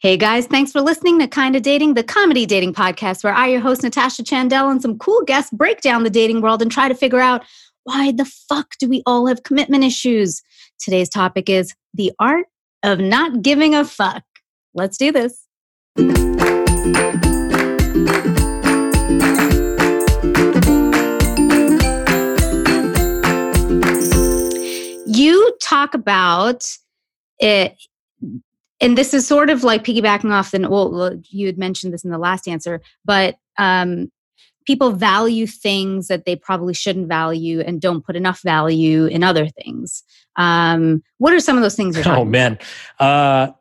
Hey guys, thanks for listening to Kinda Dating, the comedy dating podcast where I, your host, Natasha Chandel, and some cool guests break down the dating world and try to figure out why the fuck do we all have commitment issues? Today's topic is the art of not giving a fuck. Let's do this. You talk about it and this is sort of like piggybacking off the well you had mentioned this in the last answer but um, people value things that they probably shouldn't value and don't put enough value in other things. Um, what are some of those things you're talking about? oh man. Uh,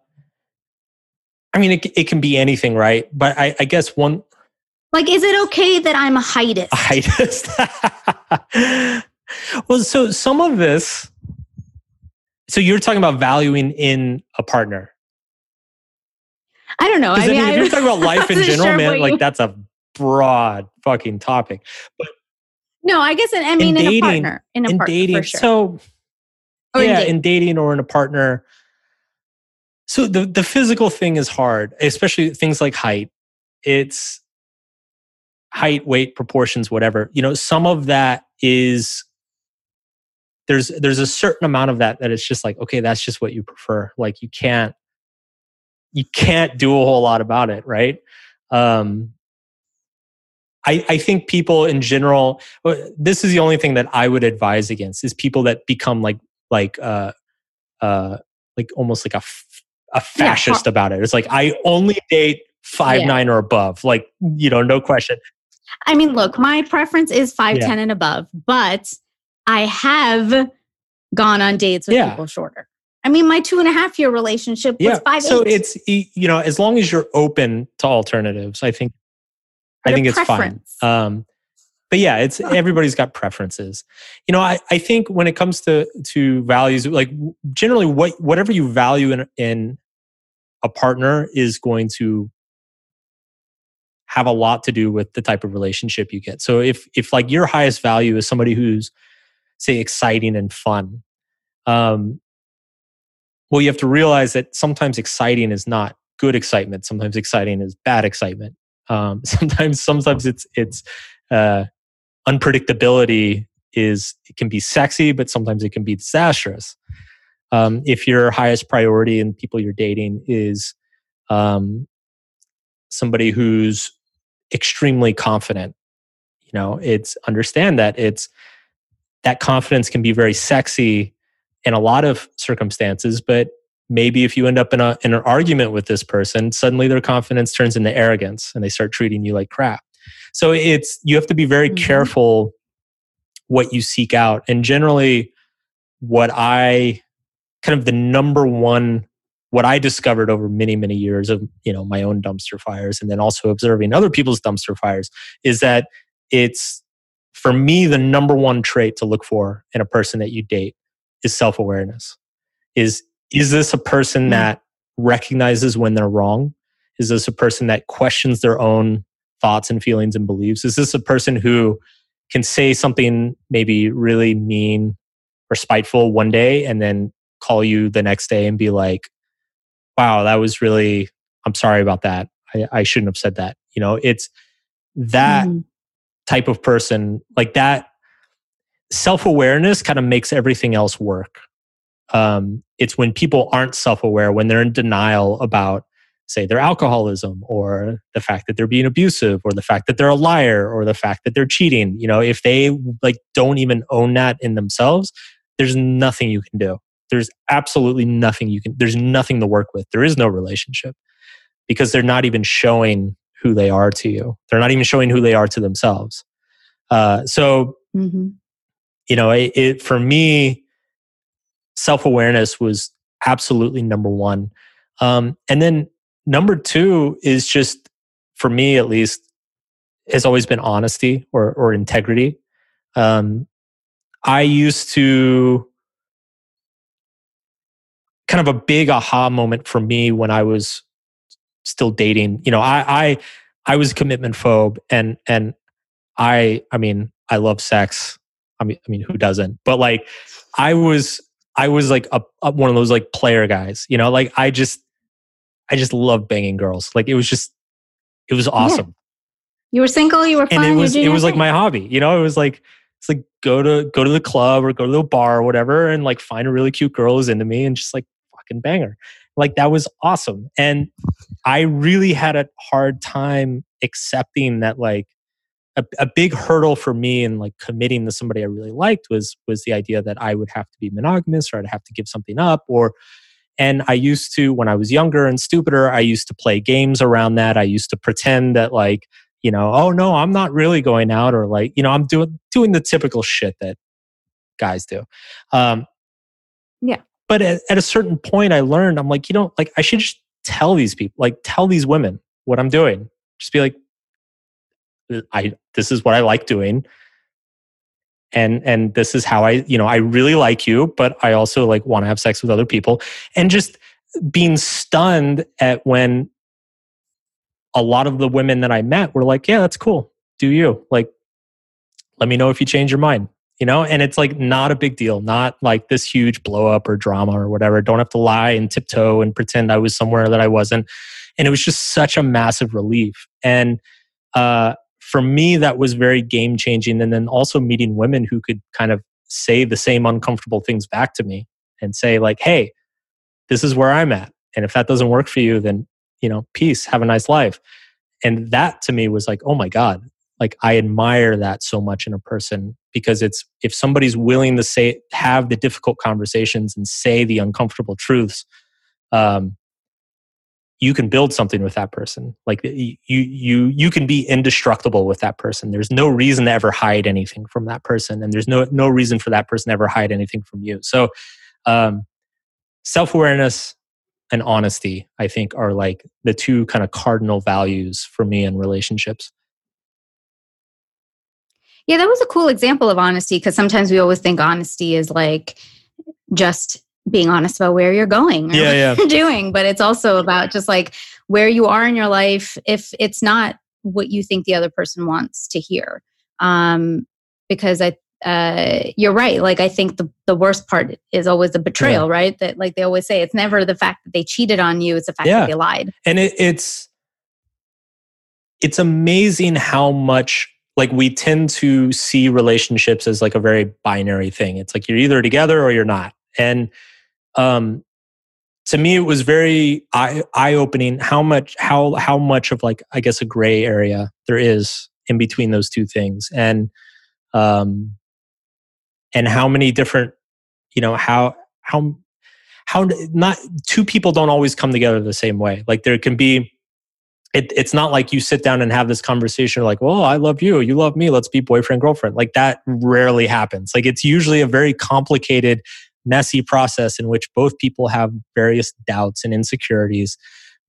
i mean it, it can be anything right? But I, I guess one like is it okay that i'm a heightist? A heightist. Well so some of this so you're talking about valuing in a partner I don't know. I mean, I mean, if you're talking about life in general, sure man, like you... that's a broad fucking topic. But no, I guess I mean in, dating, in a partner, in a in partner, dating. Sure. So or yeah, in dating. in dating or in a partner. So the the physical thing is hard, especially things like height. It's height, weight, proportions, whatever. You know, some of that is there's there's a certain amount of that that it's just like okay, that's just what you prefer. Like you can't you can't do a whole lot about it, right? Um, I, I think people in general, this is the only thing that I would advise against is people that become like like uh, uh, like almost like a a fascist yeah. about it. It's like I only date five yeah. nine or above, like you know, no question. I mean, look, my preference is five ten yeah. and above, but I have gone on dates with people shorter. I mean, my two and a half year relationship was yeah. five. So eight. it's you know, as long as you're open to alternatives, I think I think it's fine. Um, but yeah, it's everybody's got preferences. You know, I, I think when it comes to to values, like generally, what whatever you value in in a partner is going to have a lot to do with the type of relationship you get. So if if like your highest value is somebody who's say exciting and fun, um, well, you have to realize that sometimes exciting is not good excitement. Sometimes exciting is bad excitement. Um, sometimes, sometimes it's it's uh, unpredictability is it can be sexy, but sometimes it can be disastrous. Um, if your highest priority in people you're dating is um, somebody who's extremely confident, you know, it's understand that it's that confidence can be very sexy in a lot of circumstances, but maybe if you end up in, a, in an argument with this person, suddenly their confidence turns into arrogance and they start treating you like crap. So it's you have to be very mm-hmm. careful what you seek out. And generally, what I kind of the number one what I discovered over many many years of you know my own dumpster fires and then also observing other people's dumpster fires is that it's for me the number one trait to look for in a person that you date is self-awareness. Is is this a person mm-hmm. that recognizes when they're wrong? Is this a person that questions their own thoughts and feelings and beliefs? Is this a person who can say something maybe really mean or spiteful one day and then call you the next day and be like wow that was really i'm sorry about that. I, I shouldn't have said that. You know it's that mm. type of person like that self awareness kind of makes everything else work. Um, it's when people aren't self aware, when they're in denial about, say, their alcoholism or the fact that they're being abusive or the fact that they're a liar or the fact that they're cheating. You know, if they like don't even own that in themselves, there's nothing you can do. There's absolutely nothing you can, there's nothing to work with. There is no relationship because they're not even showing who they are to you. They're not even showing who they are to themselves. Uh, so, mm-hmm you know, it, it for me, self awareness was absolutely number one. Um, and then number two is just, for me at least, has always been honesty or, or integrity. Um, I used to kind of a big aha moment for me when I was still dating. You know, I I I was commitment phobe and and I I mean, I love sex. I mean, I mean, who doesn't? But like, I was, I was like a, a, one of those like player guys, you know, like I just, I just love banging girls. Like it was just, it was awesome. Yeah. You were single, you were fun, and it was it was like my hobby. You know, it was like it's like go to go to the club or go to the bar or whatever, and like find a really cute girl who's into me and just like fucking bang her. Like that was awesome, and I really had a hard time accepting that like a, a big hurdle for me in like committing to somebody I really liked was was the idea that I would have to be monogamous or I'd have to give something up or and I used to when I was younger and stupider I used to play games around that. I used to pretend that like you know oh no I'm not really going out or like you know I'm doing doing the typical shit that guys do. Um yeah. but at, at a certain point I learned I'm like you know like I should just tell these people like tell these women what I'm doing. Just be like I this is what I like doing. And and this is how I you know I really like you but I also like want to have sex with other people. And just being stunned at when a lot of the women that I met were like yeah that's cool. Do you? Like let me know if you change your mind you know? And it's like not a big deal not like this huge blow up or drama or whatever. Don't have to lie and tiptoe and pretend I was somewhere that I wasn't. And it was just such a massive relief. And uh for me, that was very game changing. And then also meeting women who could kind of say the same uncomfortable things back to me and say, like, hey, this is where I'm at. And if that doesn't work for you, then, you know, peace, have a nice life. And that to me was like, oh my God, like I admire that so much in a person because it's if somebody's willing to say, have the difficult conversations and say the uncomfortable truths, um, you can build something with that person. Like you you you can be indestructible with that person. There's no reason to ever hide anything from that person and there's no no reason for that person to ever hide anything from you. So um, self-awareness and honesty i think are like the two kind of cardinal values for me in relationships. Yeah that was a cool example of honesty because sometimes we always think honesty is like just being honest about where you're going yeah, yeah. you're doing but it's also about just like where you are in your life if it's not what you think the other person wants to hear um because i uh you're right like i think the the worst part is always the betrayal yeah. right that like they always say it's never the fact that they cheated on you it's the fact yeah. that they lied and it, it's it's amazing how much like we tend to see relationships as like a very binary thing it's like you're either together or you're not and um, to me it was very eye, opening how much how how much of like i guess a gray area there is in between those two things. And um and how many different you know how how how not two people don't always come together the same way. Like there can be it, it's not like you sit down and have this conversation like well i love you you love me let's be boyfriend girlfriend. Like that rarely happens. Like it's usually a very complicated messy process in which both people have various doubts and insecurities.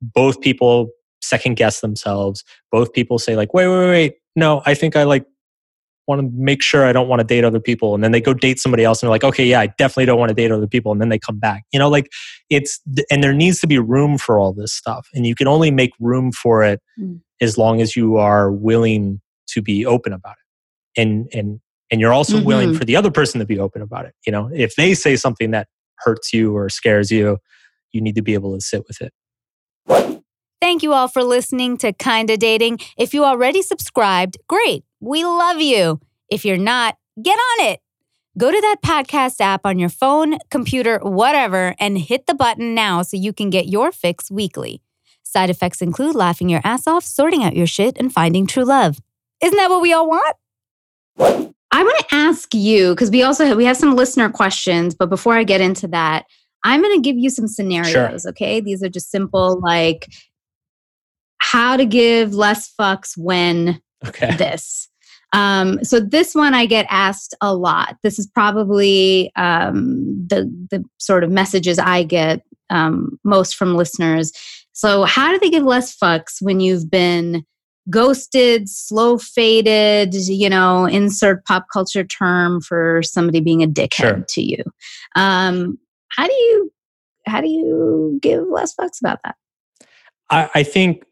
Both people second guess themselves. Both people say, like, wait, wait, wait, no, I think I like want to make sure I don't want to date other people. And then they go date somebody else and they're like, okay, yeah, I definitely don't want to date other people. And then they come back. You know, like it's, and there needs to be room for all this stuff. And you can only make room for it mm. as long as you are willing to be open about it. And, and and you're also mm-hmm. willing for the other person to be open about it you know if they say something that hurts you or scares you you need to be able to sit with it Thank you all for listening to Kinda Dating. If you already subscribed, great. We love you. If you're not, get on it. Go to that podcast app on your phone, computer, whatever, and hit the button now so you can get your fix weekly. Side effects include laughing your ass off, sorting out your shit, and finding true love. Isn't that what we all want? I want to ask you because we also have, we have some listener questions, but before I get into that, I'm going to give you some scenarios. Sure. Okay, these are just simple like how to give less fucks when okay. this. Um, so this one I get asked a lot. This is probably um, the the sort of messages I get um, most from listeners. So how do they give less fucks when you've been ghosted, slow faded, you know, insert pop culture term for somebody being a dickhead sure. to you. Um, how do you how do you give less fucks about that? I, I think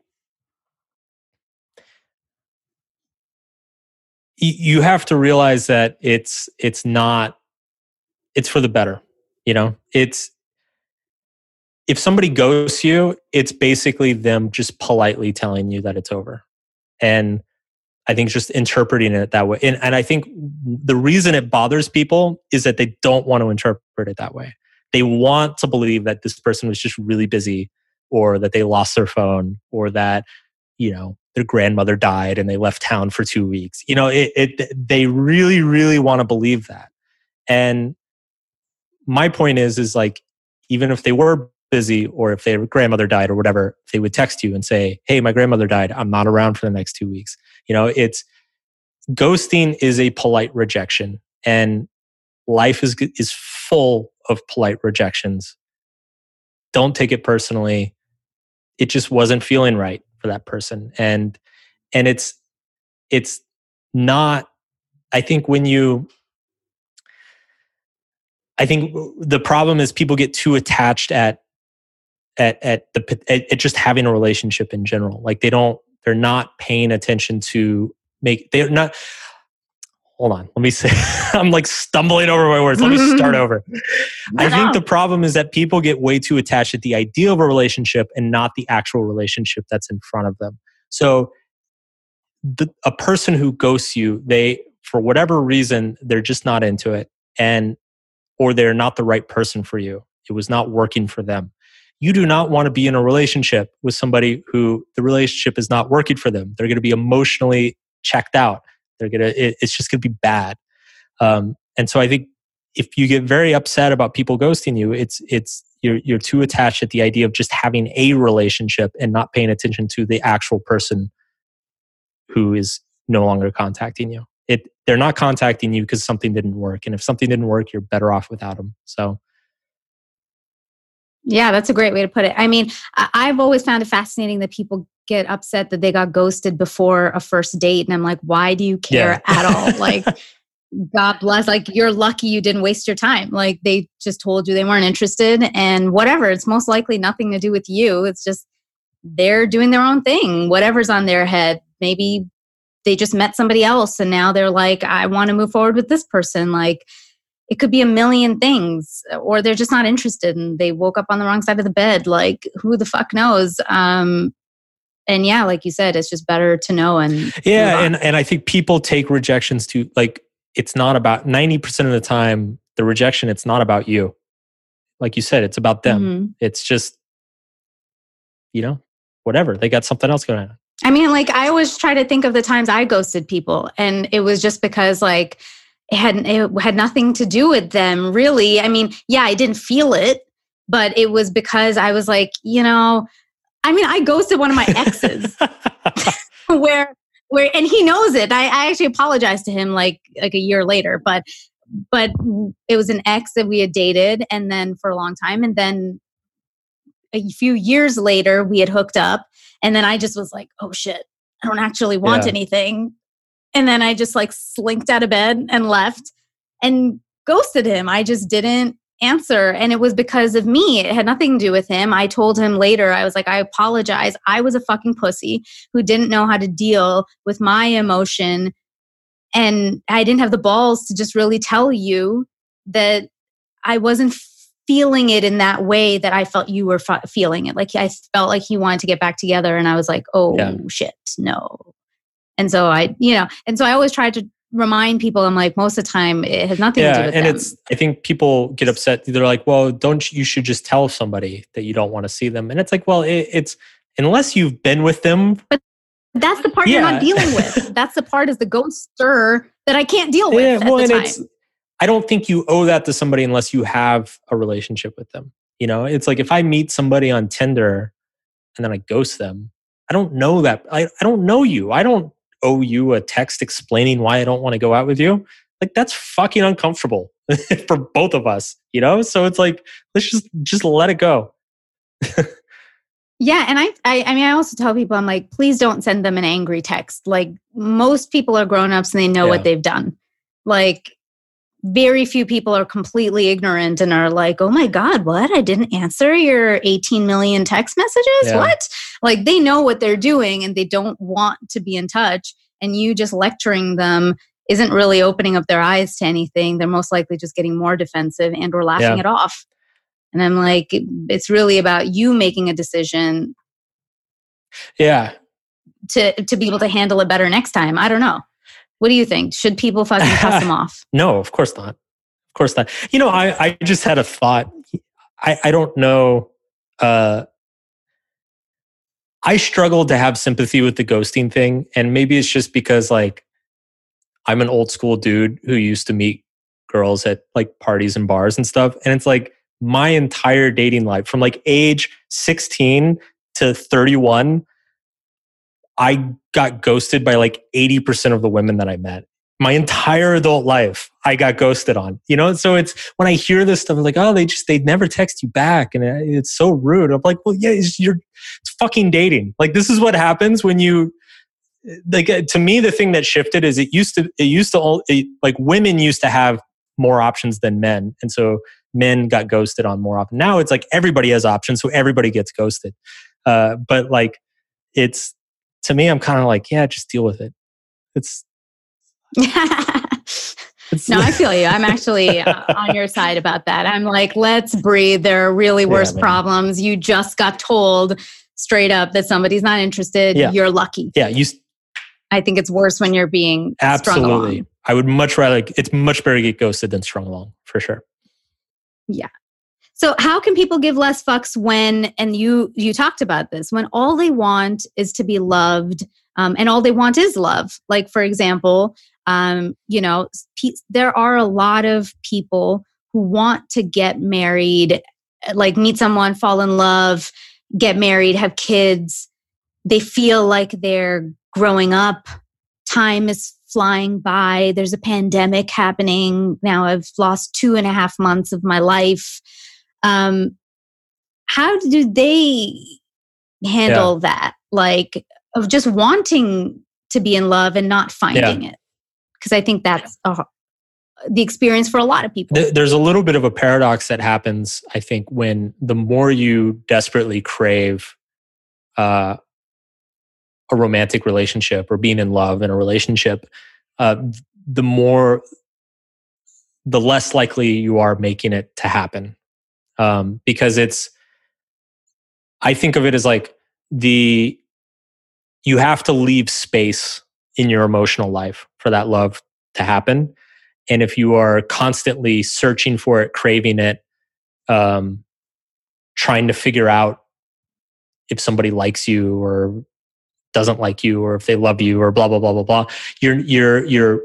you have to realize that it's it's not it's for the better you know it's if somebody ghosts you, it's basically them just politely telling you that it's over. And I think just interpreting it that way. And, and I think the reason it bothers people is that they don't want to interpret it that way. They want to believe that this person was just really busy or that they lost their phone or that, you know, their grandmother died and they left town for two weeks. You know, it, it they really, really want to believe that. And my point is, is like, even if they were busy or if their grandmother died or whatever, they would text you and say, Hey, my grandmother died. I'm not around for the next two weeks. You know, it's ghosting is a polite rejection and life is, is full of polite rejections. Don't take it personally. It just wasn't feeling right for that person. And, and it's, it's not, I think when you, I think the problem is people get too attached at at at the at, at just having a relationship in general. Like they don't they're not paying attention to make they're not hold on let me say i'm like stumbling over my words. Let me start over. I think the problem is that people get way too attached at the idea of a relationship and not the actual relationship that's in front of them. So the, a person who ghosts you they for whatever reason they're just not into it and or they're not the right person for you. It was not working for them you do not want to be in a relationship with somebody who the relationship is not working for them. They're going to be emotionally checked out. They're going to, it, it's just going to be bad. Um, and so I think if you get very upset about people ghosting you, it's, it's, you're, you're too attached at the idea of just having a relationship and not paying attention to the actual person who is no longer contacting you. It, they're not contacting you because something didn't work. And if something didn't work, you're better off without them. So yeah, that's a great way to put it. I mean, I've always found it fascinating that people get upset that they got ghosted before a first date. And I'm like, why do you care yeah. at all? Like, God bless. Like, you're lucky you didn't waste your time. Like, they just told you they weren't interested and whatever. It's most likely nothing to do with you. It's just they're doing their own thing, whatever's on their head. Maybe they just met somebody else and now they're like, I want to move forward with this person. Like, it could be a million things or they're just not interested and they woke up on the wrong side of the bed like who the fuck knows? Um and yeah like you said it's just better to know and yeah and and i think people take rejections to like it's not about 90% of the time the rejection it's not about you. Like you said it's about them. Mm-hmm. it's just you know whatever they got something else going on. I mean like i always try to think of the times i ghosted people and it was just because like it had it had nothing to do with them really. I mean yeah i didn't feel it but it was because i was like you know i mean i ghosted one of my exes where where and he knows it. I, I actually apologized to him like like a year later but but it was an ex that we had dated and then for a long time and then a few years later we had hooked up and then i just was like oh shit. I don't actually want yeah. anything and then I just like slinked out of bed and left and ghosted him. I just didn't answer. And it was because of me. It had nothing to do with him. I told him later, I was like, I apologize. I was a fucking pussy who didn't know how to deal with my emotion. And I didn't have the balls to just really tell you that I wasn't feeling it in that way that I felt you were f- feeling it. Like I felt like he wanted to get back together. And I was like, oh yeah. shit, no. And so I, you know, and so I always try to remind people i'm like most of the time it has nothing yeah, to do with and them. it's i think people get upset they're like well don't you should just tell somebody that you don't want to see them and it's like well it, it's unless you've been with them but that's the part yeah. you're not dealing with that's the part is the ghoster that i can't deal with yeah, well, and time. it's i don't think you owe that to somebody unless you have a relationship with them you know it's like if i meet somebody on tinder and then i ghost them i don't know that i, I don't know you i don't owe you a text explaining why I don't want to go out with you, like that's fucking uncomfortable for both of us, you know? So it's like, let's just just let it go. yeah, and I, I I mean I also tell people I'm like, please don't send them an angry text. Like most people are grown-ups and they know yeah. what they've done. Like very few people are completely ignorant and are like, oh my God, what? I didn't answer your 18 million text messages? Yeah. What? Like they know what they're doing and they don't want to be in touch. And you just lecturing them isn't really opening up their eyes to anything. They're most likely just getting more defensive and or laughing yeah. it off. And I'm like, it's really about you making a decision. Yeah. To to be able to handle it better next time. I don't know. What do you think? Should people fucking cuss them off? No, of course not. Of course not. You know, I, I just had a thought. I, I don't know. Uh, I struggle to have sympathy with the ghosting thing. And maybe it's just because like I'm an old school dude who used to meet girls at like parties and bars and stuff. And it's like my entire dating life from like age 16 to 31, I got ghosted by like 80% of the women that I met. My entire adult life, I got ghosted on. You know, so it's when I hear this stuff, I'm like, oh, they just they never text you back, and it's so rude. I'm like, well, yeah, it's, you're it's fucking dating. Like this is what happens when you like to me the thing that shifted is it used to it used to all it, like women used to have more options than men and so men got ghosted on more often now it's like everybody has options so everybody gets ghosted uh, but like it's to me i'm kind of like yeah just deal with it it's, it's no i feel you i'm actually uh, on your side about that i'm like let's breathe there are really worse yeah, problems you just got told straight up that somebody's not interested yeah. you're lucky yeah you I think it's worse when you're being absolutely. I would much rather. It's much better to get ghosted than strung along for sure. Yeah. So how can people give less fucks when? And you you talked about this when all they want is to be loved, um, and all they want is love. Like for example, um, you know, pe- there are a lot of people who want to get married, like meet someone, fall in love, get married, have kids. They feel like they're growing up, time is flying by. There's a pandemic happening. Now I've lost two and a half months of my life. Um, how do they handle yeah. that? Like, of just wanting to be in love and not finding yeah. it? Because I think that's a, the experience for a lot of people. There's a little bit of a paradox that happens, I think, when the more you desperately crave uh, a romantic relationship or being in love in a relationship, uh, the more, the less likely you are making it to happen. Um, because it's, I think of it as like the, you have to leave space in your emotional life for that love to happen. And if you are constantly searching for it, craving it, um, trying to figure out if somebody likes you or doesn't like you or if they love you or blah blah blah blah blah you're you're you're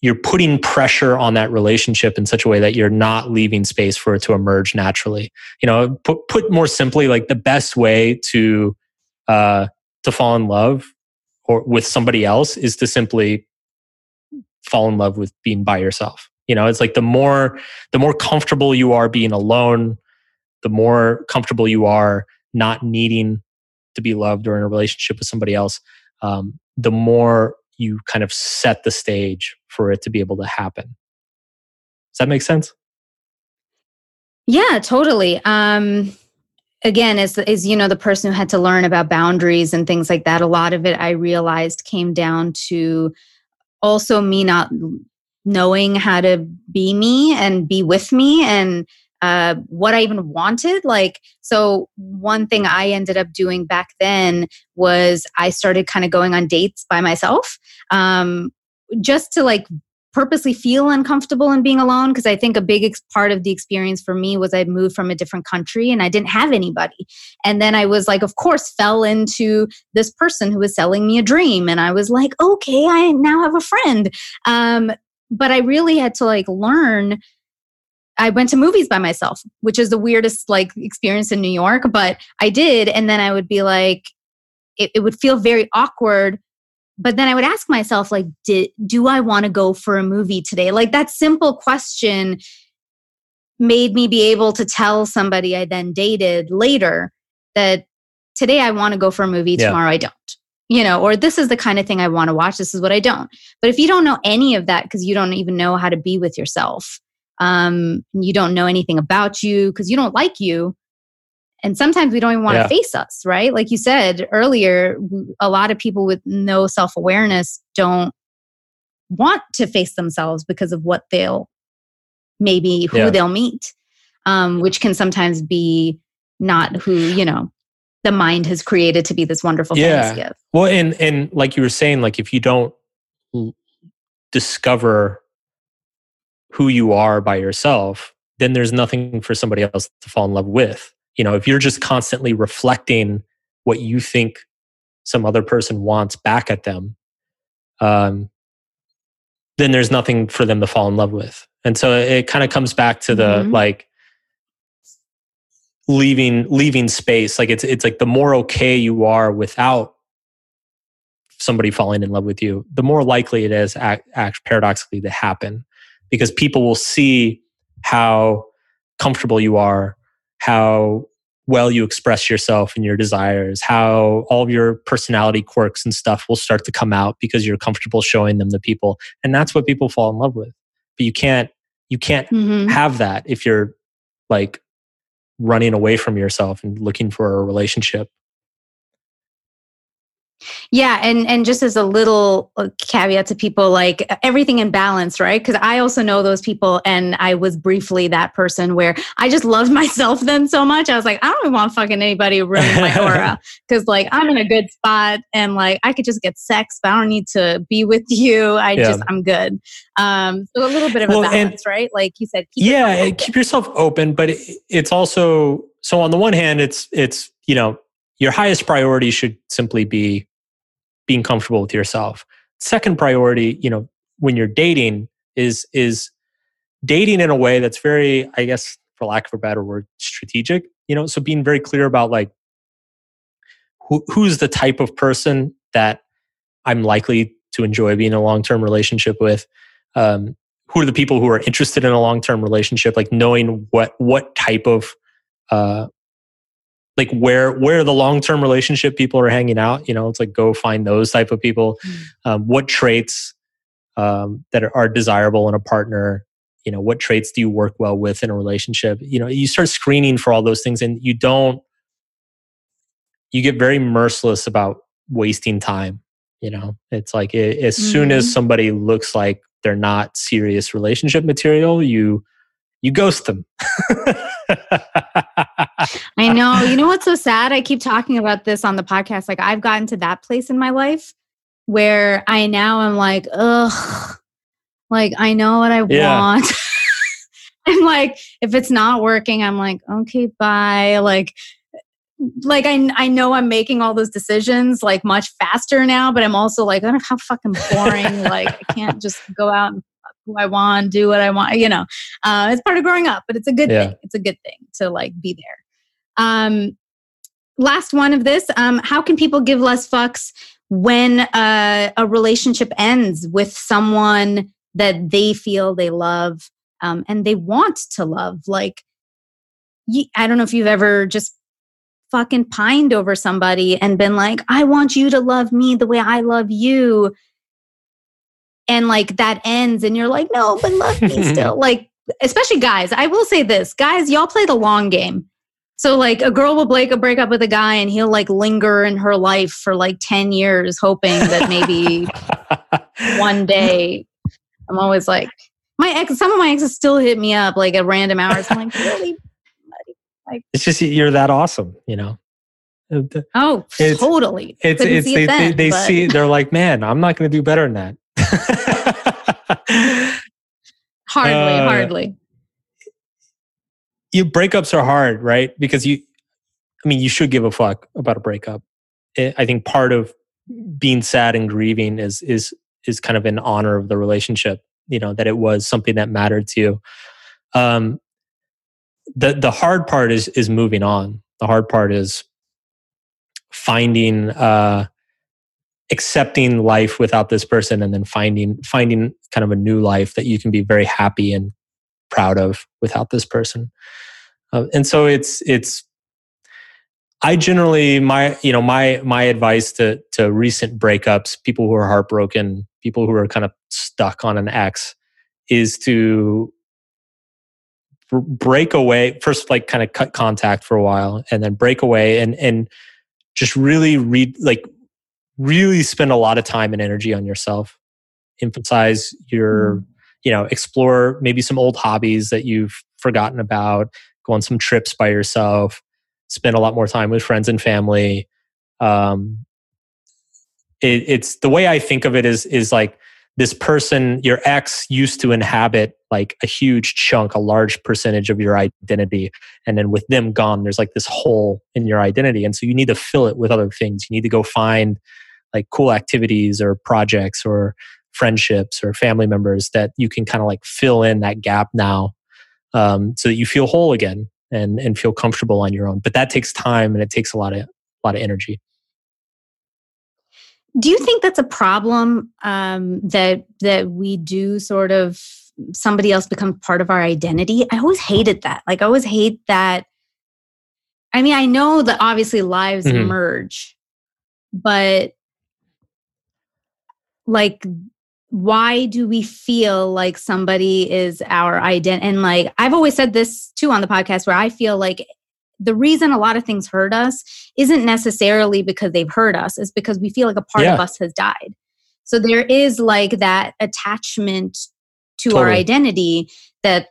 you're putting pressure on that relationship in such a way that you're not leaving space for it to emerge naturally. You know put put more simply like the best way to uh to fall in love or with somebody else is to simply fall in love with being by yourself. You know it's like the more the more comfortable you are being alone the more comfortable you are not needing to be loved or in a relationship with somebody else, um, the more you kind of set the stage for it to be able to happen. Does that make sense? Yeah, totally. Um, again, as as you know, the person who had to learn about boundaries and things like that, a lot of it I realized came down to also me not knowing how to be me and be with me and uh, what I even wanted. Like, so one thing I ended up doing back then was I started kind of going on dates by myself, um, just to like purposely feel uncomfortable in being alone because I think a big ex- part of the experience for me was I'd moved from a different country and I didn't have anybody. And then I was like, of course, fell into this person who was selling me a dream. And I was like, okay, I now have a friend. Um, but I really had to like learn I went to movies by myself, which is the weirdest like experience in New York, but I did. And then I would be like, it, it would feel very awkward. But then I would ask myself, like, did, do I want to go for a movie today? Like that simple question made me be able to tell somebody I then dated later that today I want to go for a movie, yeah. tomorrow I don't. You know, or this is the kind of thing I want to watch, this is what I don't. But if you don't know any of that because you don't even know how to be with yourself, um, you don't know anything about you because you don't like you and sometimes we don't even want yeah. to face us right like you said earlier a lot of people with no self-awareness don't want to face themselves because of what they'll maybe who yeah. they'll meet um, which can sometimes be not who you know the mind has created to be this wonderful yeah. Well, and and like you were saying, like if you don't discover who you are by yourself, then there's nothing for somebody else to fall in love with. You know, if you're just constantly reflecting what you think some other person wants back at them, um, then there's nothing for them to fall in love with. And so it kind of comes back to the mm-hmm. like leaving leaving space. Like it's it's like the more okay you are without somebody falling in love with you, the more likely it is act, act paradoxically to happen because people will see how comfortable you are, how well you express yourself and your desires, how all of your personality quirks and stuff will start to come out because you're comfortable showing them to people. And that's what people fall in love with. But you can't you can't mm-hmm. have that if you're like running away from yourself and looking for a relationship yeah, and and just as a little uh, caveat to people, like everything in balance, right? Because I also know those people, and I was briefly that person where I just loved myself then so much. I was like, I don't want fucking anybody ruining my aura because like I'm in a good spot, and like I could just get sex, but I don't need to be with you. I yeah. just I'm good. Um, so a little bit of well, a balance, and, right? Like you said, keep yeah, keep yourself open, but it, it's also so on the one hand, it's it's you know your highest priority should simply be being comfortable with yourself. Second priority, you know, when you're dating is is dating in a way that's very, I guess, for lack of a better word, strategic. You know, so being very clear about like who, who's the type of person that I'm likely to enjoy being in a long term relationship with. Um, who are the people who are interested in a long term relationship? Like knowing what what type of uh, like where where the long term relationship people are hanging out. You know, it's like go find those type of people. Mm. Um, what traits um, that are desirable in a partner? You know, what traits do you work well with in a relationship? You know, you start screening for all those things, and you don't. You get very merciless about wasting time. You know, it's like it, as mm-hmm. soon as somebody looks like they're not serious relationship material, you you ghost them. I know. You know what's so sad? I keep talking about this on the podcast. Like I've gotten to that place in my life where I now am like, ugh, like I know what I yeah. want. and like if it's not working, I'm like, okay, bye. Like like I I know I'm making all those decisions like much faster now, but I'm also like, I don't know how fucking boring. like I can't just go out and who I want, do what I want. You know, uh, it's part of growing up, but it's a good yeah. thing. It's a good thing to like be there. Um, last one of this um, how can people give less fucks when uh, a relationship ends with someone that they feel they love um, and they want to love like i don't know if you've ever just fucking pined over somebody and been like i want you to love me the way i love you and like that ends and you're like no but love me still like especially guys i will say this guys y'all play the long game so like a girl will break, break up with a guy and he'll like linger in her life for like 10 years hoping that maybe one day I'm always like my ex some of my exes still hit me up like at random hours. I'm like, really? Like, it's just you're that awesome, you know. Oh, it's, totally. It's it's they, it then, they, they see they're like, man, I'm not going to do better than that. hardly, uh, hardly you breakups are hard, right? Because you, I mean, you should give a fuck about a breakup. I think part of being sad and grieving is is is kind of in honor of the relationship. You know that it was something that mattered to you. Um, the the hard part is is moving on. The hard part is finding uh, accepting life without this person, and then finding finding kind of a new life that you can be very happy and proud of without this person. Uh, and so it's it's I generally my you know my my advice to to recent breakups, people who are heartbroken, people who are kind of stuck on an ex, is to break away first like kind of cut contact for a while and then break away and and just really read like really spend a lot of time and energy on yourself emphasize your mm you know explore maybe some old hobbies that you've forgotten about go on some trips by yourself, spend a lot more time with friends and family. Um, it, it's the way I think of it is is like this person, your ex, used to inhabit like a huge chunk, a large percentage of your identity, and then with them gone, there's like this hole in your identity, and so you need to fill it with other things. You need to go find like cool activities or projects or friendships or family members that you can kind of like fill in that gap now um, so that you feel whole again and and feel comfortable on your own. But that takes time and it takes a lot of a lot of energy. Do you think that's a problem um, that that we do sort of somebody else become part of our identity? I always hated that. Like i always hate that i mean i know that obviously lives mm-hmm. merge but like why do we feel like somebody is our identity? And like I've always said this too on the podcast, where I feel like the reason a lot of things hurt us isn't necessarily because they've hurt us, is because we feel like a part yeah. of us has died. So there is like that attachment to totally. our identity that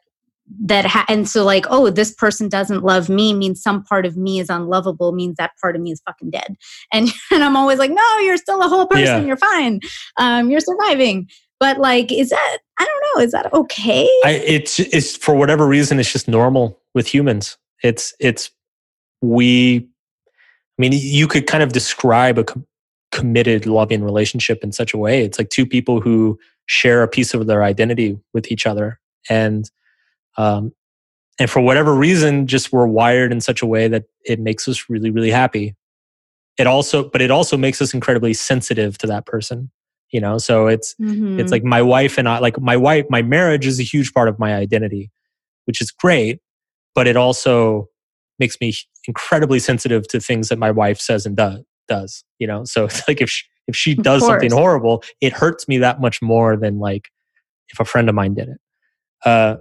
that ha- and so like oh this person doesn't love me means some part of me is unlovable means that part of me is fucking dead. And and i'm always like no you're still a whole person. Yeah. you're fine. Um you're surviving. But like is that i don't know. Is that okay? I, it's it's for whatever reason it's just normal with humans. It's it's we i mean you could kind of describe a com- committed loving relationship in such a way. It's like two people who share a piece of their identity with each other. And um, and for whatever reason, just we're wired in such a way that it makes us really, really happy. It also, but it also makes us incredibly sensitive to that person. You know, so it's mm-hmm. it's like my wife and I, like my wife, my marriage is a huge part of my identity, which is great. But it also makes me incredibly sensitive to things that my wife says and does. Does you know? So it's like if she, if she does something horrible, it hurts me that much more than like if a friend of mine did it. Uh,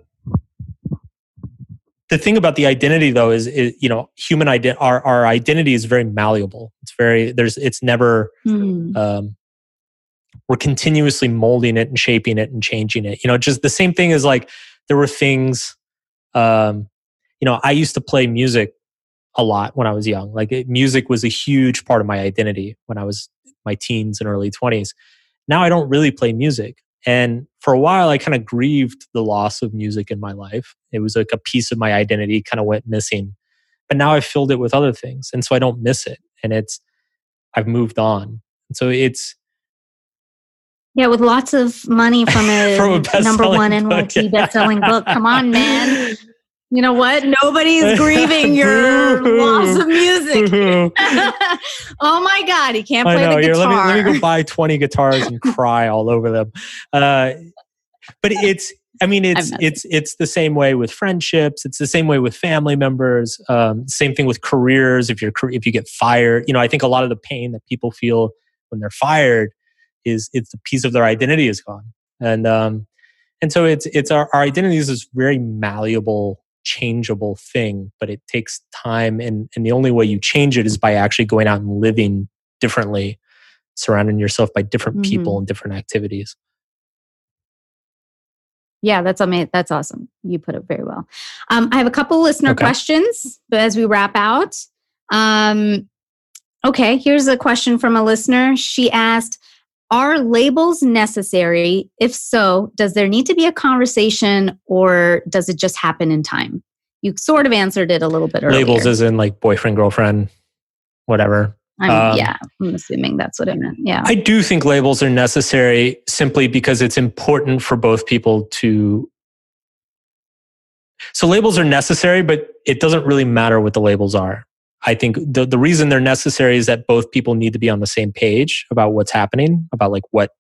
the thing about the identity though is, is you know human identity our, our identity is very malleable. It's very there's it's never mm. um, we're continuously molding it and shaping it and changing it. You know just the same thing as like there were things um, you know i used to play music a lot when i was young. Like it, music was a huge part of my identity when i was my teens and early 20s now i don't really play music and for a while, I kind of grieved the loss of music in my life. It was like a piece of my identity kind of went missing. But now I've filled it with other things. And so I don't miss it. And it's, I've moved on. And so it's, yeah, with lots of money from a, from a number one NYT yeah. best-selling book. Come on, man. You know what? Nobody's grieving your loss of music. oh my God, he can't play the guitar. Let me, let me go buy 20 guitars and cry all over them. Uh, but it's, I mean, it's it's it's the same way with friendships. It's the same way with family members. Um, same thing with careers. If you're if you get fired, you know, I think a lot of the pain that people feel when they're fired is it's a piece of their identity is gone, and um, and so it's it's our, our identity is this very malleable changeable thing, but it takes time. And, and the only way you change it is by actually going out and living differently, surrounding yourself by different mm-hmm. people and different activities. Yeah, that's amazing. That's awesome. You put it very well. Um, I have a couple listener okay. questions, but as we wrap out, um, okay, here's a question from a listener. She asked, are labels necessary? If so, does there need to be a conversation or does it just happen in time? You sort of answered it a little bit earlier. Labels as in like boyfriend, girlfriend, whatever. Um, yeah, I'm assuming that's what it meant. Yeah. I do think labels are necessary simply because it's important for both people to. So labels are necessary, but it doesn't really matter what the labels are. I think the, the reason they're necessary is that both people need to be on the same page about what's happening, about like what.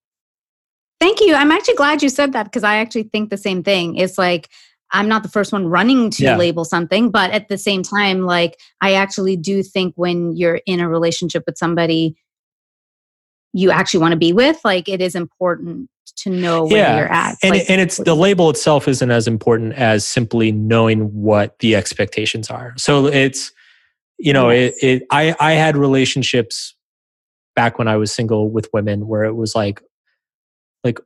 Thank you. I'm actually glad you said that because I actually think the same thing. It's like I'm not the first one running to yeah. label something, but at the same time, like I actually do think when you're in a relationship with somebody you actually want to be with, like it is important to know where yeah. you're at. And, like, and it's the label itself isn't as important as simply knowing what the expectations are. So it's you know it, it i i had relationships back when i was single with women where it was like like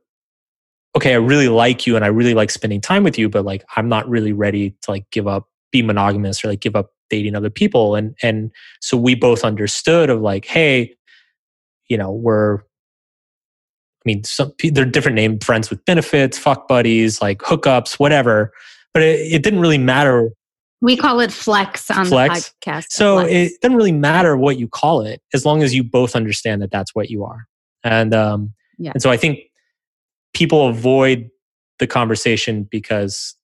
okay i really like you and i really like spending time with you but like i'm not really ready to like give up be monogamous or like give up dating other people and and so we both understood of like hey you know we're I mean, some they're different name friends with benefits, fuck buddies, like hookups, whatever. But it, it didn't really matter. We call it flex on flex. the podcast. So flex. it doesn't really matter what you call it, as long as you both understand that that's what you are. And um, yeah. and so I think people avoid the conversation because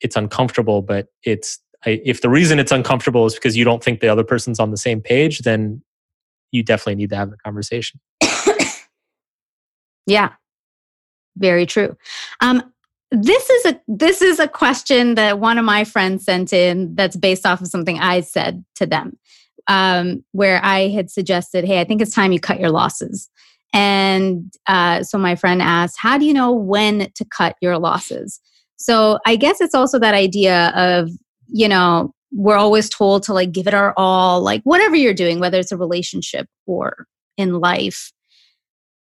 it's uncomfortable. But it's I, if the reason it's uncomfortable is because you don't think the other person's on the same page, then you definitely need to have the conversation. Yeah, very true. Um, this is a this is a question that one of my friends sent in that's based off of something I said to them, um, where I had suggested, "Hey, I think it's time you cut your losses." And uh, so my friend asked, "How do you know when to cut your losses?" So I guess it's also that idea of you know we're always told to like give it our all, like whatever you're doing, whether it's a relationship or in life.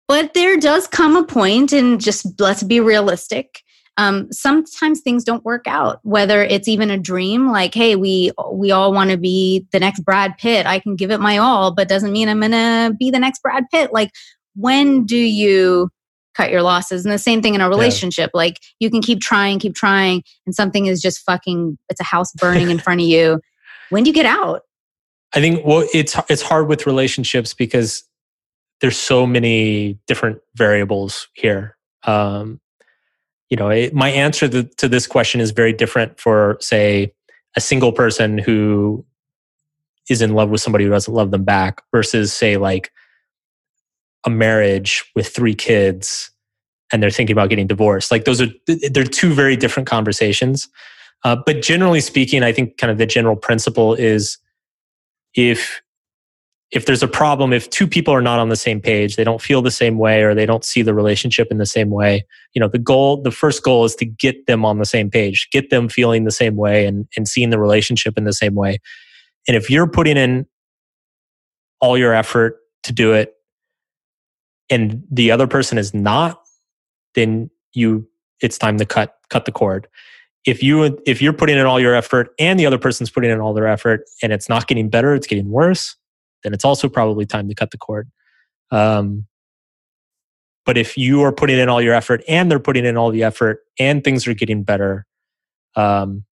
But there does come a point, and just let's be realistic. Um, sometimes things don't work out. Whether it's even a dream, like, hey, we we all want to be the next Brad Pitt. I can give it my all, but doesn't mean I'm gonna be the next Brad Pitt. Like, when do you cut your losses? And the same thing in a relationship. Yeah. Like, you can keep trying, keep trying, and something is just fucking. It's a house burning in front of you. When do you get out? I think well, it's it's hard with relationships because there's so many different variables here. Um, you know, it, my answer to, to this question is very different for, say, a single person who is in love with somebody who doesn't love them back versus, say, like a marriage with three kids and they're thinking about getting divorced. Like those are they're two very different conversations. Uh, but generally speaking, I think kind of the general principle is if if there's a problem, if two people are not on the same page, they don't feel the same way or they don't see the relationship in the same way, you know, the goal, the first goal is to get them on the same page, get them feeling the same way and, and seeing the relationship in the same way. And if you're putting in all your effort to do it and the other person is not, then you, it's time to cut, cut the cord. If you, if you're putting in all your effort and the other person's putting in all their effort and it's not getting better, it's getting worse, then it's also probably time to cut the cord. Um, but if you are putting in all your effort and they're putting in all the effort and things are getting better, um,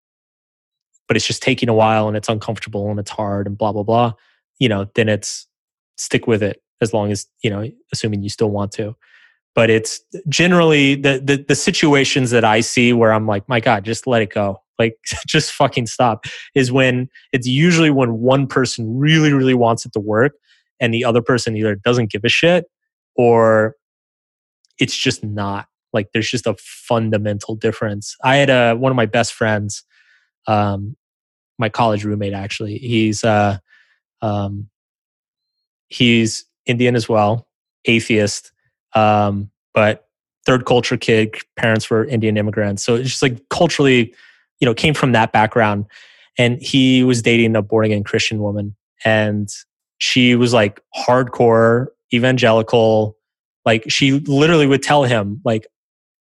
but it's just taking a while and it's uncomfortable and it's hard and blah, blah, blah, you know, then it's stick with it as long as, you know, assuming you still want to. But it's generally the, the, the situations that I see where I'm like, my God, just let it go like just fucking stop is when it's usually when one person really really wants it to work and the other person either doesn't give a shit or it's just not. Like there's just a fundamental difference. I had a one of my best friends um my college roommate actually he's uh um he's indian as well atheist um but third culture kid parents were indian immigrants. So it's just like culturally you know came from that background. And he was dating a born again christian woman. And she was like hardcore evangelical. Like she literally would tell him like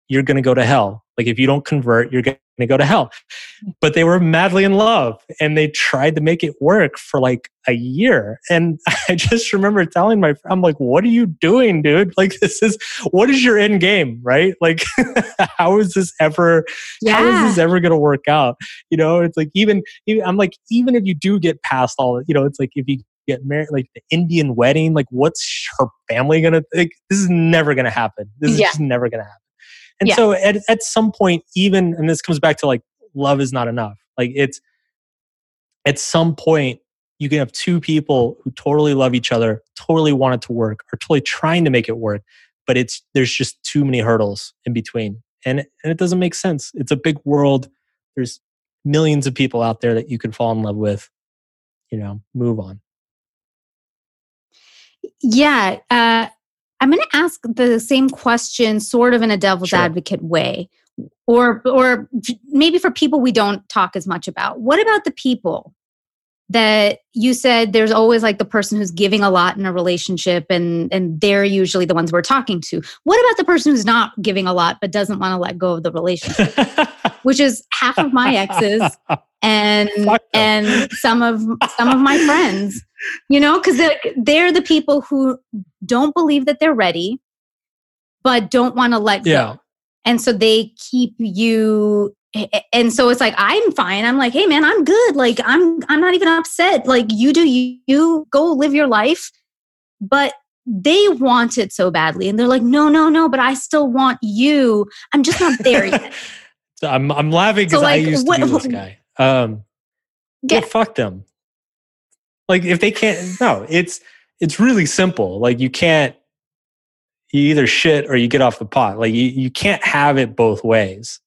you're going to go to hell like if you don't convert you're going to go to hell. Mm-hmm. But they were madly in love and they tried to make it work for like a year. And i just remember telling my friend i'm like what are you doing dude? Like this is what is your end game right? Like how is this ever yeah. how is this ever going to work out? You know it's like even, even i'm like even if you do get past all you know it's like if you get married like the indian wedding like what's her family gonna like this is never gonna happen. This is yeah. just never gonna happen and yeah. so at, at some point, even, and this comes back to like love is not enough. Like it's, at some point, you can have two people who totally love each other, totally want it to work, are totally trying to make it work, but it's there's just too many hurdles in between, and and it doesn't make sense. It's a big world. There's millions of people out there that you can fall in love with. You know, move on. Yeah, uh, I'm going to ask the same question sort of in a devil's sure. advocate way or or maybe for people we don't talk as much about. What about the people that you said there's always like the person who's giving a lot in a relationship and and they're usually the ones we're talking to. What about the person who's not giving a lot but doesn't want to let go of the relationship? which is half of my exes and and some of some of my friends. You know, because they're, they're the people who don't believe that they're ready, but don't want to let yeah. go. And so they keep you and so it's like i'm fine. I'm like hey man i'm good. Like i'm i'm not even upset. Like you do you, you go live your life. But they want it so badly and they're like no no no but i still want you. I'm just not there yet. So i'm i'm laughing because so like, i used what, to be this guy um yeah, fuck them. Like if they can't no it's it's really simple. Like you can't you either shit or you get off the pot. Like you, you can't have it both ways.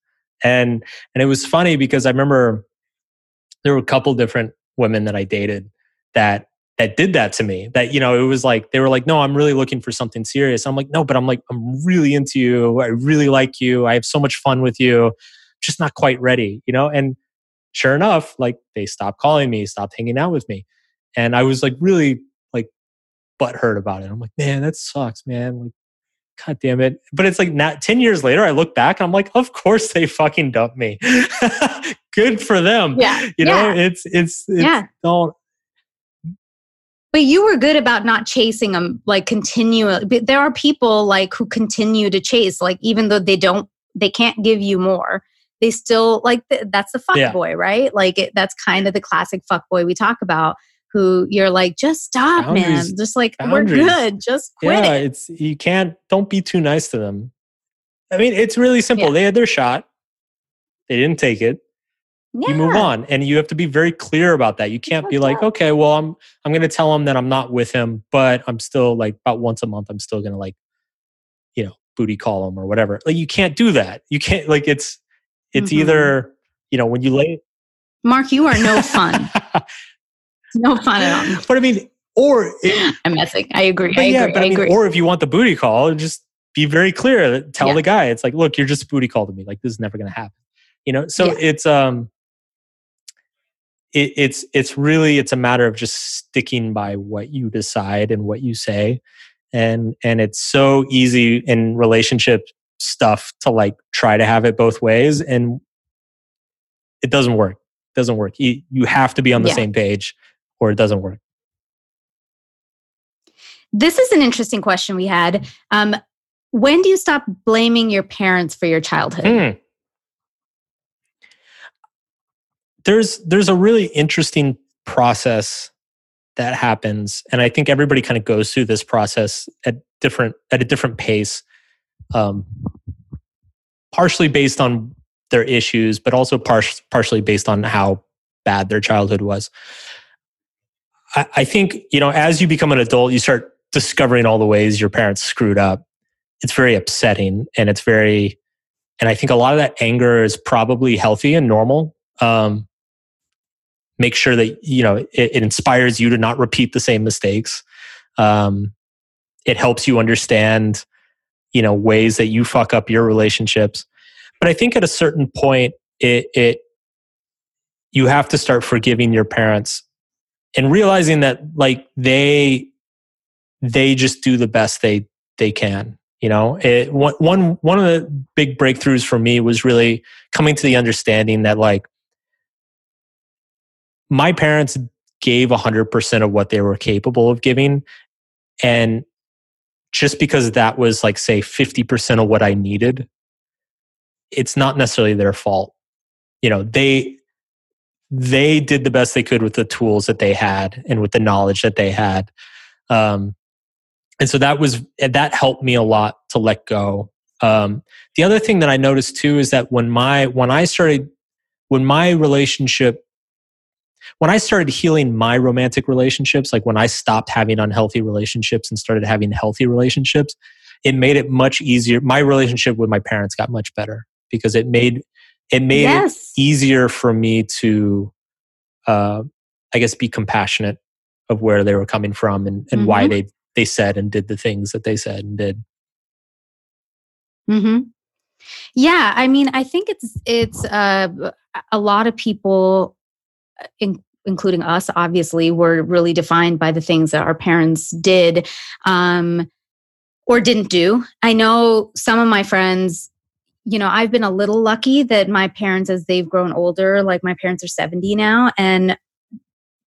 And and it was funny because i remember there were a couple different women that i dated that that did that to me that you know it was like they were like no i'm really looking for something serious. I'm like no but i'm like i'm really into you. I really like you. I have so much fun with you. Just not quite ready you know? And sure enough like they stopped calling me stopped hanging out with me and i was like really like butthurt about it i'm like man that sucks man like god damn it but it's like not 10 years later i look back i'm like of course they fucking dumped me good for them yeah you know yeah. it's it's, it's yeah. don't but you were good about not chasing them like continually. There are people like who continue to chase, like even though they don't, they can't give you more. They still like that's the fuck yeah. boy, right? Like it, that's kind of the classic fuck boy we talk about. Who you're like, just stop, boundaries, man. Just like boundaries. we're good. Just quit. Yeah, it. it's you can't. Don't be too nice to them. I mean, it's really simple. Yeah. They had their shot. They didn't take it yeah. you move on and you have to be very clear about that you can't be like okay well i'm i'm going to tell him that i'm not with him but i'm still like about once a month i'm still going to like you know booty call him or whatever like you can't do that you can't like it's it's mm-hmm. either you know when you lay mark you are no fun. No fun at all. But i mean or it, i'm messing. I agree. I yeah, agree, I, I mean, agree. or if you want the booty call just be very clear. Tell yeah. the guy. It's like look you're just booty call to me. Like this is never going to happen. You know so yeah. it's um it, it's it's really it's a matter of just sticking by what you decide and what you say. And and it's so easy in relationship stuff to like try to have it both ways and it doesn't work it doesn't work. You, you have to be on the yeah. same page or it doesn't work. This is an interesting question we had. Um, when do you stop blaming your parents for your childhood? Mm. there's there's a really interesting process that happens and i think everybody kind of goes through this process at different at a different pace um, partially based on their issues but also par- partially based on how bad their childhood was. I, I think you know as you become an adult you start discovering all the ways your parents screwed up. It's very upsetting and it's very and i think a lot of that anger is probably healthy and normal. Um, make sure that you know it, it inspires you to not repeat the same mistakes. Um, it helps you understand you know ways that you fuck up your relationships but i think at a certain point it, it you have to start forgiving your parents and realizing that like they they just do the best they they can you know it, one, one, of the big breakthroughs for me was really coming to the understanding that like my parents gave 100% of what they were capable of giving. And just because that was like, say, 50% of what I needed, it's not necessarily their fault. You know, they, they did the best they could with the tools that they had and with the knowledge that they had. Um, and so that was, that helped me a lot to let go. Um, the other thing that I noticed too is that when my, when I started, when my relationship when I started healing my romantic relationships, like when I stopped having unhealthy relationships and started having healthy relationships, it made it much easier. My relationship with my parents got much better because it made it made yes. it easier for me to, uh, I guess, be compassionate of where they were coming from and, and mm-hmm. why they they said and did the things that they said and did. Hmm. Yeah, I mean, I think it's it's uh, a lot of people in, including us, obviously, were really defined by the things that our parents did um, or didn't do. I know some of my friends, you know, I've been a little lucky that my parents, as they've grown older, like my parents are 70 now, and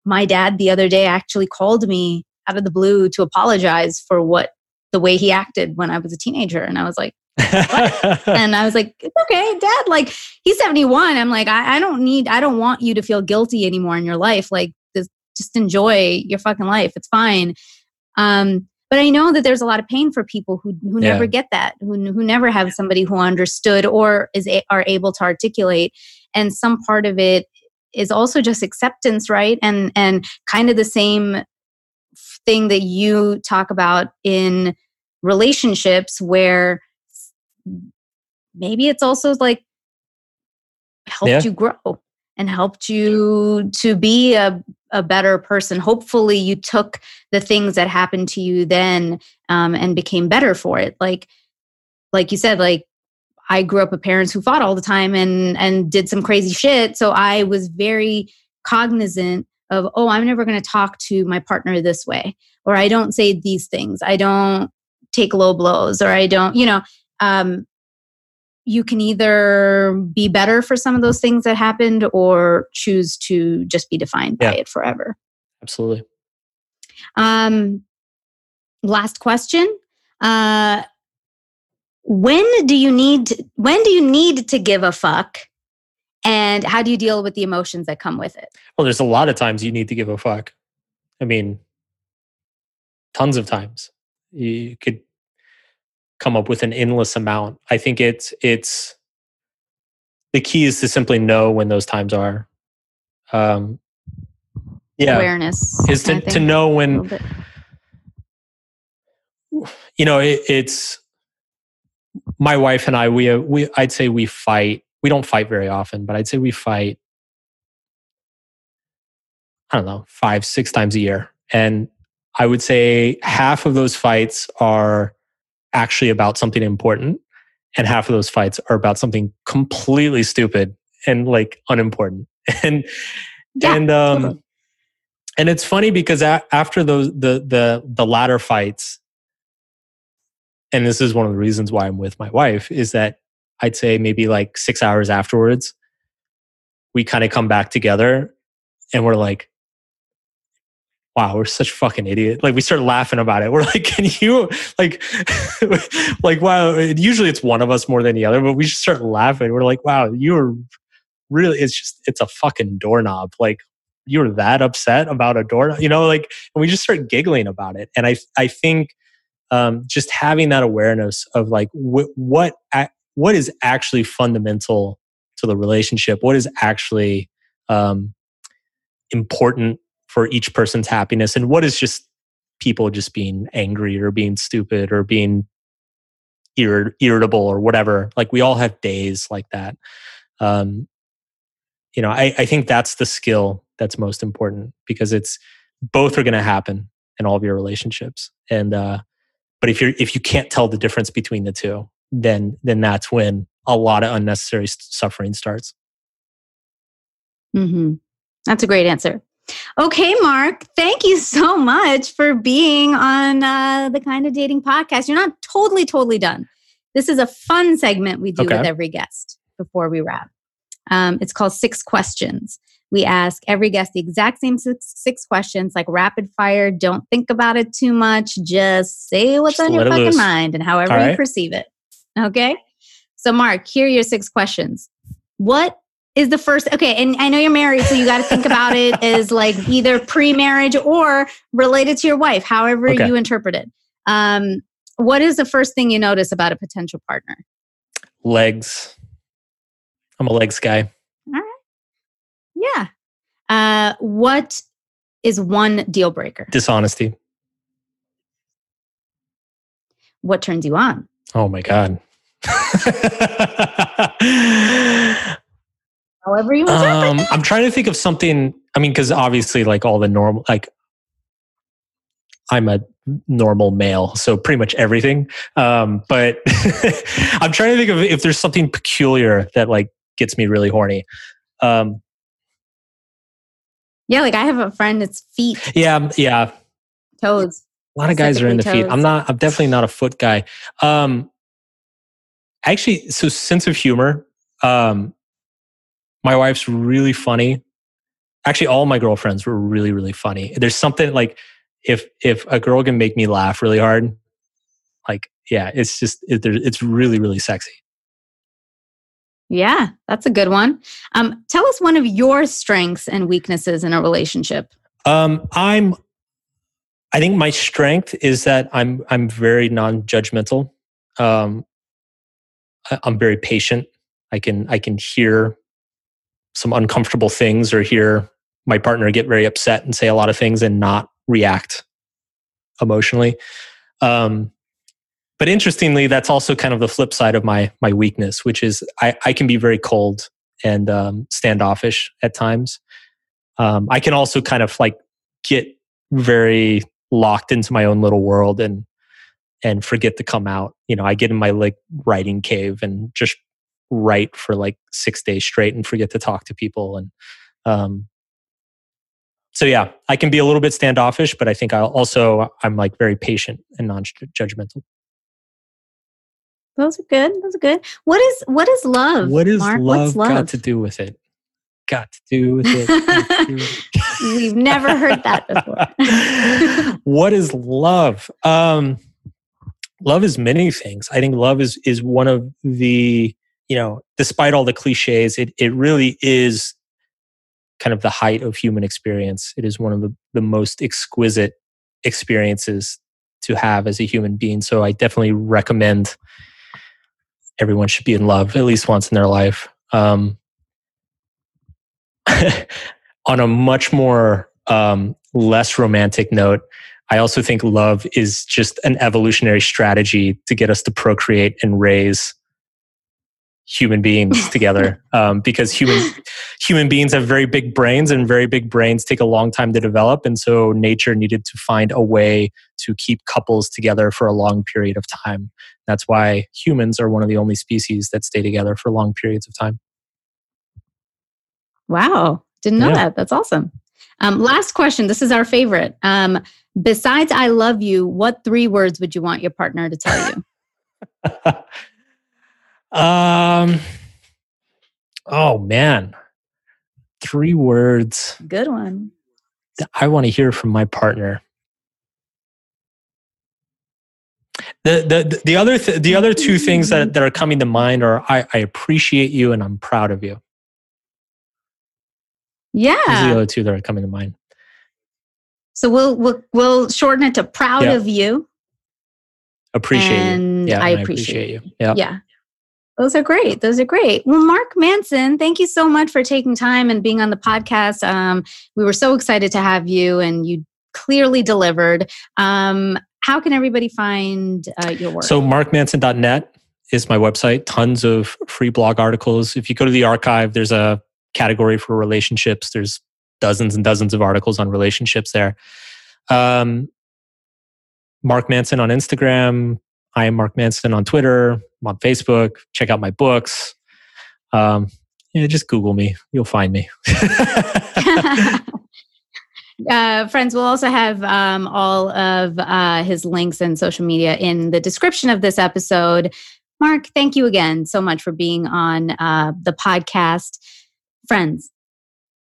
my dad the other day actually called me out of the blue to apologize for what the way he acted when I was a teenager. And I was like, and I was like, it's okay, dad, like he's 71. I'm like, I, I, don't need, I don't want you to feel guilty anymore in your life. Like, this, just enjoy your fucking life. It's fine. Um, but I know that there's a lot of pain for people who, who yeah. never get that, who, who never have somebody who understood or is a, are able to articulate. And some part of it is also just acceptance, right? And and kind of the same thing that you talk about in relationships where maybe it's also like helped yeah. you grow and helped you to be a, a better person. Hopefully, you took the things that happened to you then um, and became better for it. Like, like you said, like I grew up with parents who fought all the time and and did some crazy shit. So I was very cognizant of, oh, I'm never going to talk to my partner this way, or I don't say these things, I don't take low blows, or I don't, you know. Um, you can either be better for some of those things that happened or choose to just be defined by it forever. Absolutely. Um, last question. Uh, when do you need when do you need to give a fuck and how do you deal with the emotions that come with it well there's a lot of times you need to give a fuck i mean tons of times you could come up with an endless amount i think it's it's the key is to simply know when those times are um yeah awareness is to, to know when you know it, it's my wife and I, we, we, I'd say we fight. We don't fight very often, but I'd say we fight. I don't know, five, six times a year. And I would say half of those fights are actually about something important, and half of those fights are about something completely stupid and like unimportant. And yeah, and um, totally. and it's funny because a- after those the the the latter fights, and this is one of the reasons why I'm with my wife, is that I'd say maybe like six hours afterwards, we kind of come back together and we're like, wow, we're such fucking idiot. Like we start laughing about it. We're like, can you like, like, wow, usually it's one of us more than the other, but we just start laughing. We're like, wow, you're really, it's just, it's a fucking doorknob. Like you were that upset about a doorknob, you know, like, and we just start giggling about it. And I, I think um, just having that awareness of like wh- what what is actually fundamental to the relationship, what is actually um, important for each person's happiness, and what is just people just being angry or being stupid or being ir- irritable or whatever. Like we all have days like that. Um, you know, I, I think that's the skill that's most important because it's both are going to happen in all of your relationships, and uh, but if you're if you can't tell the difference between the two, then then that's when a lot of unnecessary suffering starts. Mm-hmm. That's a great answer. Okay, Mark, thank you so much for being on uh, the Kinda Dating podcast. You're not totally, totally done. This is a fun segment we do okay. with every guest before we wrap. Um, it's called Six Questions. We ask every guest the exact same six, six, questions, like rapid fire. Don't think about it too much. Just say what's just on your fucking mind and however right. you perceive it. Okay. So, Mark, here are your six questions. What is the first? Okay. And I know you're married, so you got to think about it as like either pre marriage or related to your wife, however okay. you interpret it. Um, what is the first thing you notice about a potential partner? Legs. I'm a legs guy. all right Yeah. Uh, what is one deal breaker? Dishonesty. What turns you on? Oh my God. However you um, I'm trying to think of something. I mean, because obviously, like all the normal, like I'm a normal male, so pretty much everything. Um, but I'm trying to think of if there's something peculiar that like gets me really horny. Um, yeah, like I have a friend that's feet. Yeah, yeah. Toes. A lot of guys are into toes. feet. I'm not I'm definitely not a foot guy. Um actually, so sense of humor. Um, my wife's really funny. Actually, all my girlfriends were really, really funny. There's something like if if a girl can make me laugh really hard, like yeah, it's just it, it's really, really sexy. Yeah, that's a good one. Um, tell us one of your strengths and weaknesses in a relationship. Um, I'm. I think my strength is that I'm I'm very non-judgmental. Um, I'm very patient. I can I can hear some uncomfortable things or hear my partner get very upset and say a lot of things and not react emotionally. Um, but interestingly, that's also kind of the flip side of my my weakness, which is I, I can be very cold and um, standoffish at times. Um, I can also kind of like get very locked into my own little world and and forget to come out. You know, I get in my like writing cave and just write for like six days straight and forget to talk to people. And um, so yeah, I can be a little bit standoffish, but I think I also I'm like very patient and non-judgmental. Those are good. Those are good. What is what is love? What is Mark? love, love got to do with it? Got to do with it. We've never heard that before. what is love? Um, love is many things. I think love is is one of the you know, despite all the cliches, it it really is kind of the height of human experience. It is one of the, the most exquisite experiences to have as a human being. So I definitely recommend everyone should be in love at least once in their life. Um, on a much more um, less romantic note, I also think love is just an evolutionary strategy to get us to procreate and raise human beings together um, because human human beings have very big brains and very big brains take a long time to develop. And so nature needed to find a way to keep couples together for a long period of time. That's why humans are one of the only species that stay together for long periods of time. Wow. Didn't know yeah. that. That's awesome. Um, last question. This is our favorite. Um, besides i love you what three words would you want your partner to tell you Um. Oh man, three words. Good one. I want to hear from my partner. The the the other th- the other two things that, that are coming to mind are I, I appreciate you and I'm proud of you. Yeah, These are the other two that are coming to mind. So we'll we'll we'll shorten it to proud yep. of you. Appreciate and you. Yeah, I appreciate, I appreciate you. Yeah. Yeah. Those are great. Those are great. Well, Mark Manson, thank you so much for taking time and being on the podcast. Um, we were so excited to have you, and you clearly delivered. Um, how can everybody find uh, your work? So, markmanson.net is my website. Tons of free blog articles. If you go to the archive, there's a category for relationships. There's dozens and dozens of articles on relationships there. Um, Mark Manson on Instagram, I am Mark Manson on Twitter. I'm on Facebook. Check out my books. Um, yeah, just Google me. You'll find me. uh, friends, we'll also have um, all of uh, his links and social media in the description of this episode. Mark, thank you again so much for being on uh, the podcast. Friends,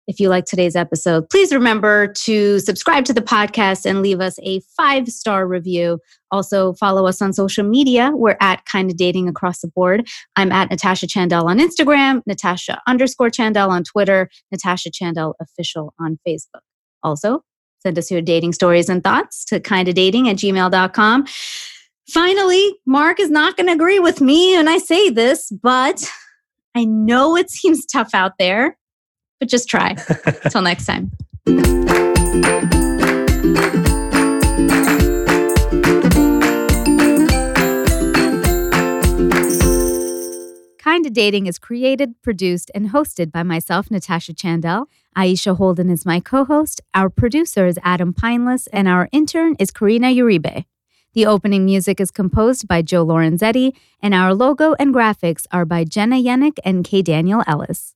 if you like today's episode, please remember to subscribe to the podcast and leave us a five star review. Also, follow us on social media. We're at Kinda Dating across the board. I'm at Natasha Chandel on Instagram, Natasha underscore Chandel on Twitter, Natasha Chandel official on Facebook. Also, send us your dating stories and thoughts to kind of dating at gmail.com. Finally, Mark is not going to agree with me when I say this, but I know it seems tough out there but just try. Until next time. Kinda Dating is created, produced, and hosted by myself, Natasha Chandel. Aisha Holden is my co host. Our producer is Adam Pineless, and our intern is Karina Uribe. The opening music is composed by Joe Lorenzetti, and our logo and graphics are by Jenna Yannick and K. Daniel Ellis.